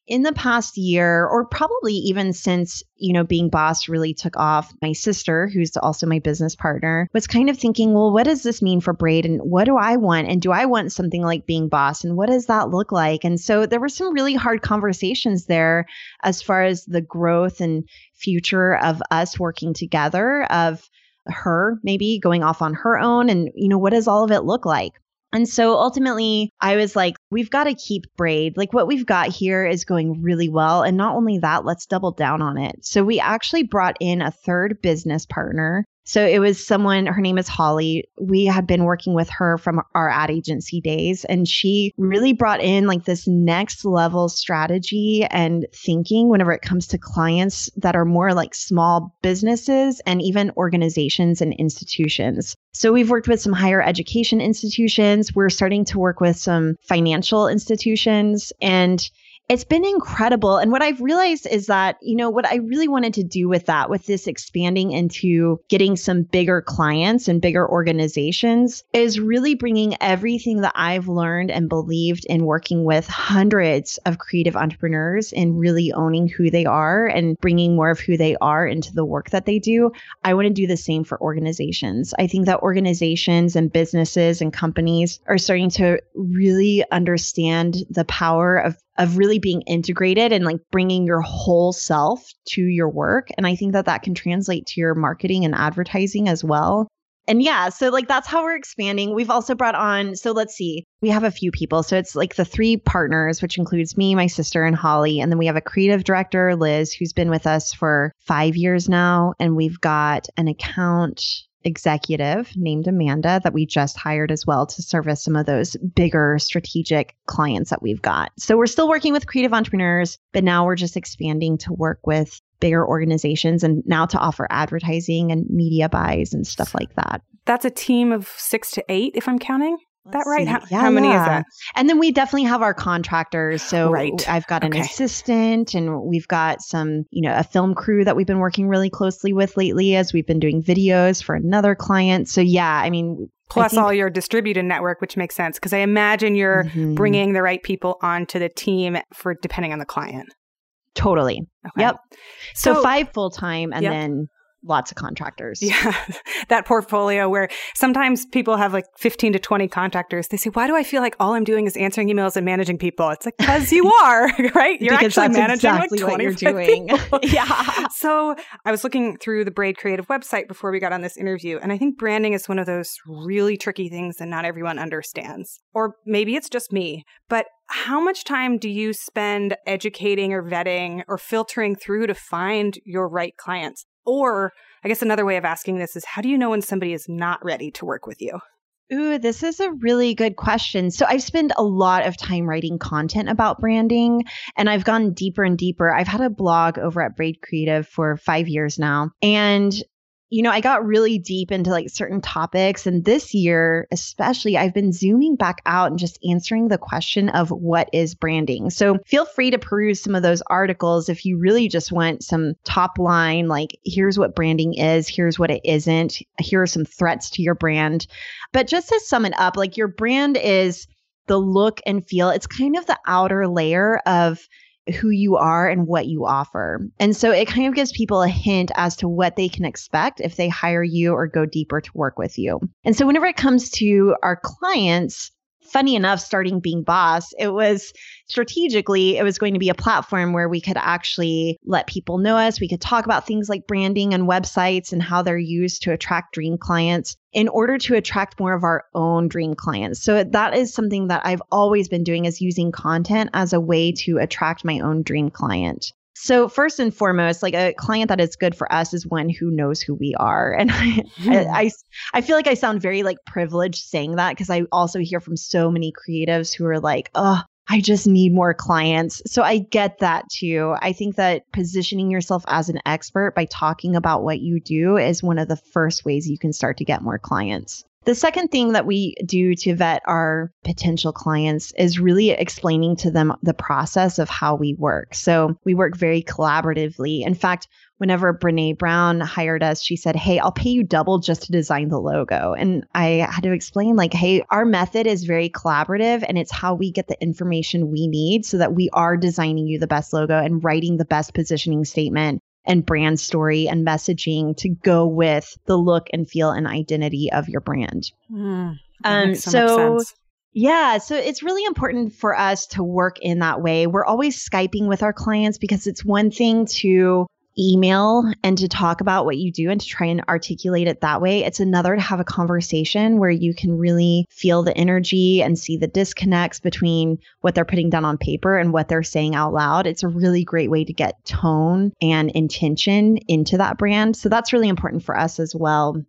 in the past year, or probably even since, you know, being boss really took off, my sister, who's also my business partner, was kind of thinking, well, what does this mean for Braid? And what do I want? And do I want something like being boss? And what does that look like? And so there were some really hard conversations there as far as the growth and future of us working together, of her maybe going off on her own. And, you know, what does all of it look like? And so ultimately, I was like, we've got to keep Braid. Like what we've got here is going really well. And not only that, let's double down on it. So we actually brought in a third business partner so it was someone, her name is Holly. We had been working with her from our ad agency days, and she really brought in like this next level strategy and thinking whenever it comes to clients that are more like small businesses and even organizations and institutions. So we've worked with some higher education institutions. We're starting to work with some financial institutions and it's been incredible. And what I've realized is that, you know, what I really wanted to do with that, with this expanding into getting some bigger clients and bigger organizations, is really bringing everything that I've learned and believed in working with hundreds of creative entrepreneurs and really owning who they are and bringing more of who they are into the work that they do. I want to do the same for organizations. I think that organizations and businesses and companies are starting to really understand the power of of really being integrated and like bringing your whole self to your work. And I think that that can translate to your marketing and advertising as well. And yeah, so like that's how we're expanding. We've also brought on, so let's see, we have a few people. So it's like the three partners, which includes me, my sister, and Holly. And then we have a creative director, Liz, who's been with us for five years now. And we've got an account executive named Amanda that we just hired as well to service some of those bigger strategic clients that we've got. So we're still working with creative entrepreneurs, but now we're just expanding to work with bigger organizations and now to offer advertising and media buys and stuff like that. That's a team of six to eight, if I'm counting that right? How, yeah, how many yeah. is that? And then we definitely have our contractors. So right. I've got an okay. assistant and we've got some, you know, a film crew that we've been working really closely with lately as we've been doing videos for another client. So yeah, I mean, plus I think, all your distributed network, which makes sense because I imagine you're mm-hmm. bringing the right people onto the team for depending on the client. Totally. Okay. Yep. So, so five full time and yep. then lots of contractors. Yeah. that portfolio where sometimes people have like 15 to 20 contractors. They say, why do I feel like all I'm doing is answering emails and managing people? It's like, because you are, right? You're because actually managing exactly like 20 you're doing. yeah. So I was looking through the Braid Creative website before we got on this interview. And I think branding is one of those really tricky things that not everyone understands. Or maybe it's just me, but how much time do you spend educating or vetting or filtering through to find your right clients? Or I guess another way of asking this is how do you know when somebody is not ready to work with you? Ooh, this is a really good question. So I've spent a lot of time writing content about branding and I've gone deeper and deeper. I've had a blog over at Braid Creative for five years now. And you know, I got really deep into like certain topics. And this year, especially, I've been zooming back out and just answering the question of what is branding. So feel free to peruse some of those articles if you really just want some top line, like, here's what branding is, here's what it isn't, here are some threats to your brand. But just to sum it up, like, your brand is the look and feel, it's kind of the outer layer of who you are and what you offer. And so it kind of gives people a hint as to what they can expect if they hire you or go deeper to work with you. And so whenever it comes to our clients, funny enough, starting Being Boss, it was strategically, it was going to be a platform where we could actually let people know us. We could talk about things like branding and websites and how they're used to attract dream clients in order to attract more of our own dream clients. So that is something that I've always been doing is using content as a way to attract my own dream client. So first and foremost, like a client that is good for us is one who knows who we are. And I. I, I, I, feel like I sound very like privileged saying that because I also hear from so many creatives who are like, oh, I just need more clients. So I get that too. I think that positioning yourself as an expert by talking about what you do is one of the first ways you can start to get more clients. The second thing that we do to vet our potential clients is really explaining to them the process of how we work. So we work very collaboratively. In fact, whenever Brene Brown hired us, she said, Hey, I'll pay you double just to design the logo. And I had to explain, like, hey, our method is very collaborative and it's how we get the information we need so that we are designing you the best logo and writing the best positioning statement and brand story and messaging to go with the look and feel and identity of your brand. Mm, um, so, so yeah, so it's really important for us to work in that way. We're always Skyping with our clients because it's one thing to email and to talk about what you do and to try and articulate it that way. It's another to have a conversation where you can really feel the energy and see the disconnects between what they're putting down on paper and what they're saying out loud. It's a really great way to get tone and intention into that brand. So that's really important for us as well.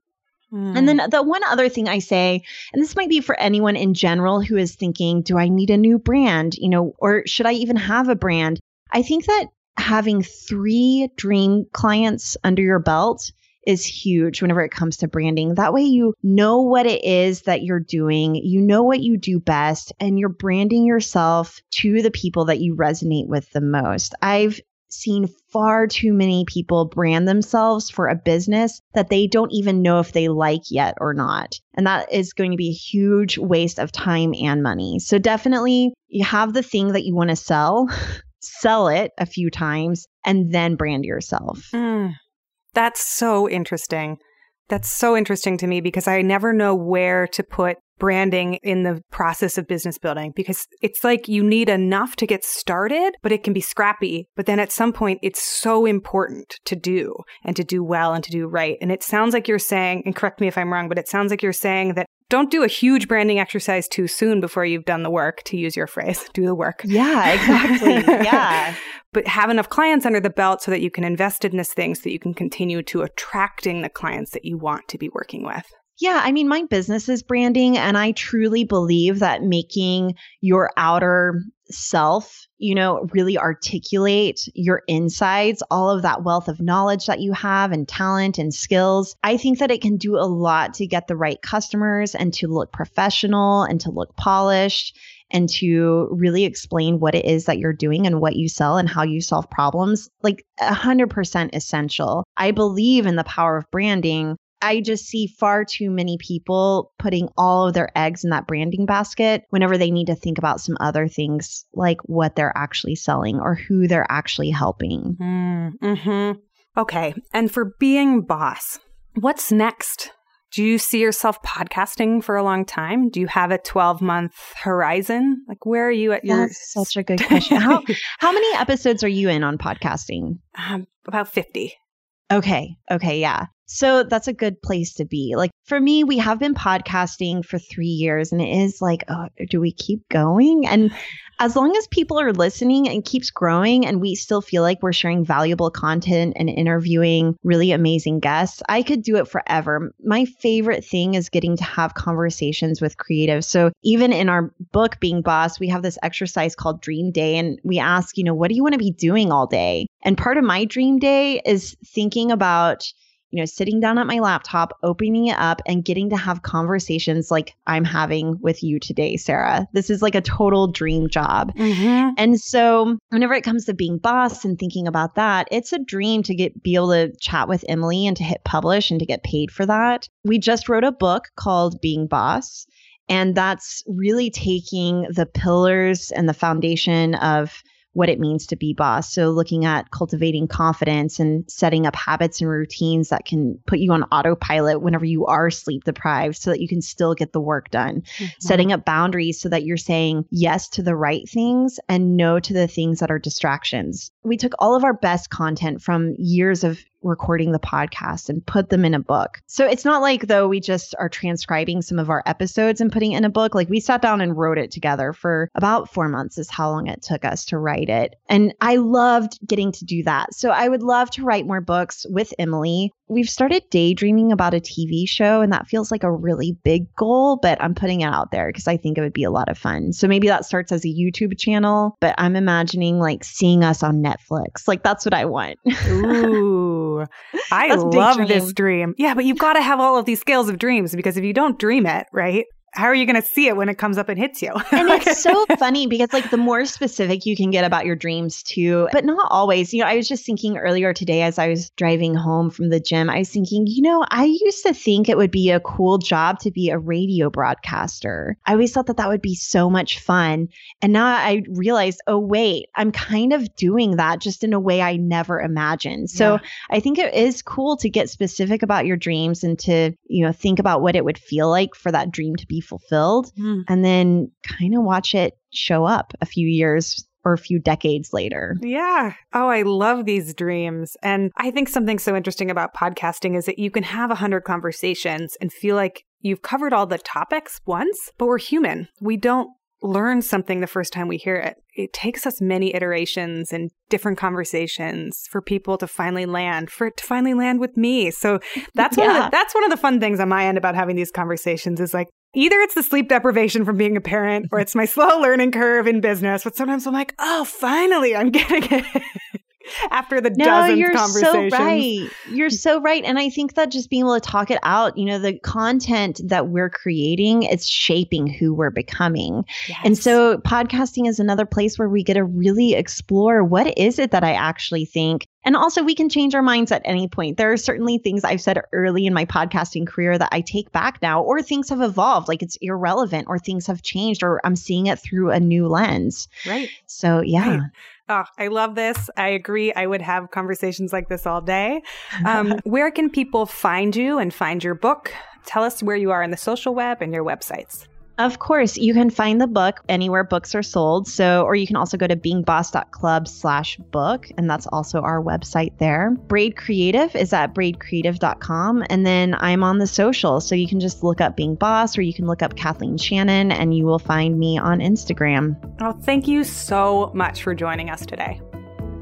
And then hmm. the one other thing I say, and this might be for anyone in general who is thinking, do I need a new brand? You know, or should I even have a brand? I think that having three dream clients under your belt is huge whenever it comes to branding. That way, you know what it is that you're doing, you know what you do best, and you're branding yourself to the people that you resonate with the most. I've seen far too many people brand themselves for a business that they don't even know if they like yet or not. And that is going to be a huge waste of time and money. So, definitely, you have the thing that you want to sell. sell it a few times, and then brand yourself. Mm, that's so interesting. That's so interesting to me because I never know where to put branding in the process of business building because it's like you need enough to get started, but it can be scrappy. But then at some point, it's so important to do and to do well and to do right. And it sounds like you're saying, and correct me if I'm wrong, but it sounds like you're saying that don't do a huge branding exercise too soon before you've done the work, to use your phrase. Do the work. Yeah, exactly. yeah. But have enough clients under the belt so that you can invest in this thing so that you can continue to attracting the clients that you want to be working with. Yeah, I mean, my business is branding, and I truly believe that making your outer self, you know, really articulate your insides, all of that wealth of knowledge that you have and talent and skills. I think that it can do a lot to get the right customers and to look professional and to look polished and to really explain what it is that you're doing and what you sell and how you solve problems. Like 100% essential. I believe in the power of branding I just see far too many people putting all of their eggs in that branding basket whenever they need to think about some other things like what they're actually selling or who they're actually helping. Mm-hmm. Okay. And for being boss, what's next? Do you see yourself podcasting for a long time? Do you have a 12 month horizon? Like, where are you at your. That's such a good question. how, how many episodes are you in on podcasting? Um, about 50. Okay. Okay. Yeah. So that's a good place to be. Like for me, we have been podcasting for three years and it is like, oh, do we keep going? And as long as people are listening and keeps growing and we still feel like we're sharing valuable content and interviewing really amazing guests, I could do it forever. My favorite thing is getting to have conversations with creatives. So even in our book, Being Boss, we have this exercise called Dream Day and we ask, you know, what do you want to be doing all day? And part of my dream day is thinking about you know, sitting down at my laptop, opening it up, and getting to have conversations like I'm having with you today, Sarah. This is like a total dream job. Mm-hmm. And so, whenever it comes to being boss and thinking about that, it's a dream to get be able to chat with Emily and to hit publish and to get paid for that. We just wrote a book called Being Boss. And that's really taking the pillars and the foundation of what it means to be boss. So, looking at cultivating confidence and setting up habits and routines that can put you on autopilot whenever you are sleep deprived so that you can still get the work done. Mm-hmm. Setting up boundaries so that you're saying yes to the right things and no to the things that are distractions. We took all of our best content from years of recording the podcast and put them in a book. So it's not like though we just are transcribing some of our episodes and putting in a book. Like we sat down and wrote it together for about four months is how long it took us to write it. And I loved getting to do that. So I would love to write more books with Emily. We've started daydreaming about a TV show, and that feels like a really big goal, but I'm putting it out there because I think it would be a lot of fun. So maybe that starts as a YouTube channel, but I'm imagining like seeing us on Netflix. Like that's what I want. Ooh. Ooh, I love dream. this dream. Yeah, but you've got to have all of these scales of dreams because if you don't dream it, right? How are you going to see it when it comes up and hits you? and it's so funny because like the more specific you can get about your dreams too, but not always. You know, I was just thinking earlier today as I was driving home from the gym, I was thinking, you know, I used to think it would be a cool job to be a radio broadcaster. I always thought that that would be so much fun. And now I realized, oh wait, I'm kind of doing that just in a way I never imagined. So yeah. I think it is cool to get specific about your dreams and to, you know, think about what it would feel like for that dream to be fulfilled mm. and then kind of watch it show up a few years or a few decades later. Yeah. Oh, I love these dreams. And I think something so interesting about podcasting is that you can have a hundred conversations and feel like you've covered all the topics once, but we're human. We don't learn something the first time we hear it. It takes us many iterations and different conversations for people to finally land, for it to finally land with me. So that's yeah. one of the, that's one of the fun things on my end about having these conversations is like either it's the sleep deprivation from being a parent or it's my slow learning curve in business. But sometimes I'm like, oh, finally, I'm getting it. after the no, you're. So right. You're so right. And I think that just being able to talk it out, you know, the content that we're creating, it's shaping who we're becoming. Yes. And so podcasting is another place where we get to really explore what is it that I actually think and also, we can change our minds at any point. There are certainly things I've said early in my podcasting career that I take back now, or things have evolved, like it's irrelevant, or things have changed, or I'm seeing it through a new lens. Right. So, yeah. Right. Oh, I love this. I agree. I would have conversations like this all day. Um, where can people find you and find your book? Tell us where you are in the social web and your websites. Of course, you can find the book anywhere books are sold. So, or you can also go to beingboss.club slash book, and that's also our website there. Braid Creative is at braidcreative.com. And then I'm on the social. So you can just look up Being Boss or you can look up Kathleen Shannon and you will find me on Instagram. Oh, thank you so much for joining us today.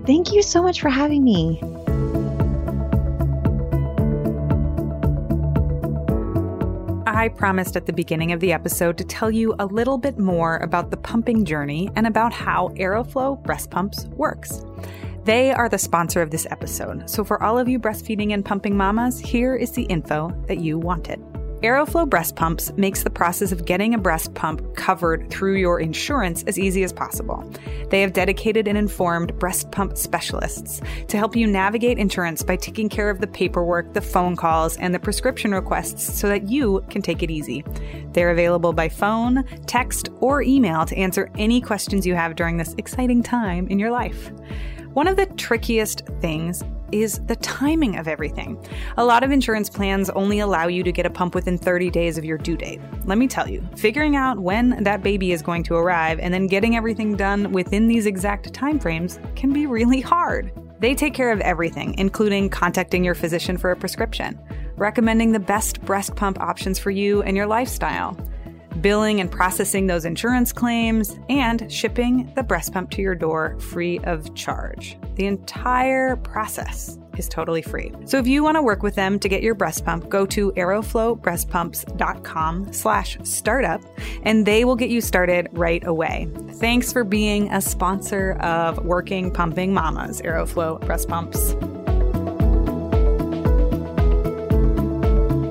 Thank you so much for having me. I promised at the beginning of the episode to tell you a little bit more about the pumping journey and about how Aeroflow breast pumps works. They are the sponsor of this episode, so for all of you breastfeeding and pumping mamas, here is the info that you wanted. Aeroflow breast pumps makes the process of getting a breast pump covered through your insurance as easy as possible. They have dedicated and informed breast pump specialists to help you navigate insurance by taking care of the paperwork, the phone calls, and the prescription requests so that you can take it easy. They're available by phone, text, or email to answer any questions you have during this exciting time in your life. One of the trickiest things is the timing of everything. A lot of insurance plans only allow you to get a pump within 30 days of your due date. Let me tell you, figuring out when that baby is going to arrive and then getting everything done within these exact timeframes can be really hard. They take care of everything, including contacting your physician for a prescription, recommending the best breast pump options for you and your lifestyle billing and processing those insurance claims, and shipping the breast pump to your door free of charge. The entire process is totally free. So if you want to work with them to get your breast pump, go to aeroflowbreastpumps.com slash startup and they will get you started right away. Thanks for being a sponsor of Working Pumping Mamas, Aeroflow Breast Pumps.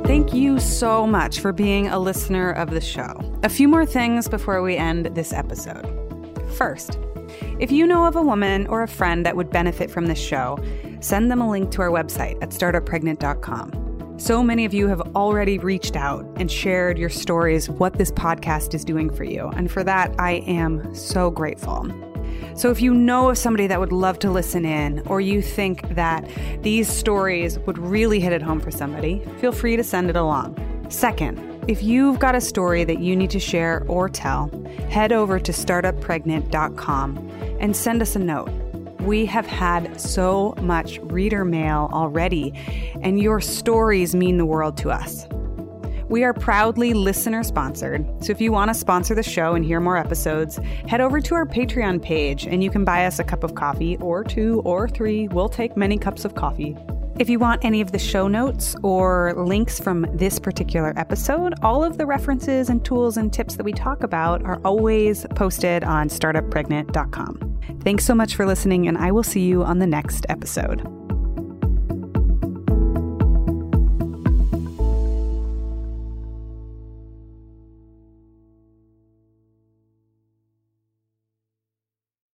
Thank you so much for being a listener of the show. A few more things before we end this episode. First, if you know of a woman or a friend that would benefit from this show, send them a link to our website at startuppregnant.com. So many of you have already reached out and shared your stories, what this podcast is doing for you. And for that, I am so grateful. So if you know of somebody that would love to listen in, or you think that these stories would really hit it home for somebody, feel free to send it along. Second, if you've got a story that you need to share or tell, head over to startuppregnant.com and send us a note. We have had so much reader mail already, and your stories mean the world to us. We are proudly listener sponsored, so if you want to sponsor the show and hear more episodes, head over to our Patreon page and you can buy us a cup of coffee, or two, or three. We'll take many cups of coffee. If you want any of the show notes or links from this particular episode, all of the references and tools and tips that we talk about are always posted on startuppregnant.com. Thanks so much for listening, and I will see you on the next episode.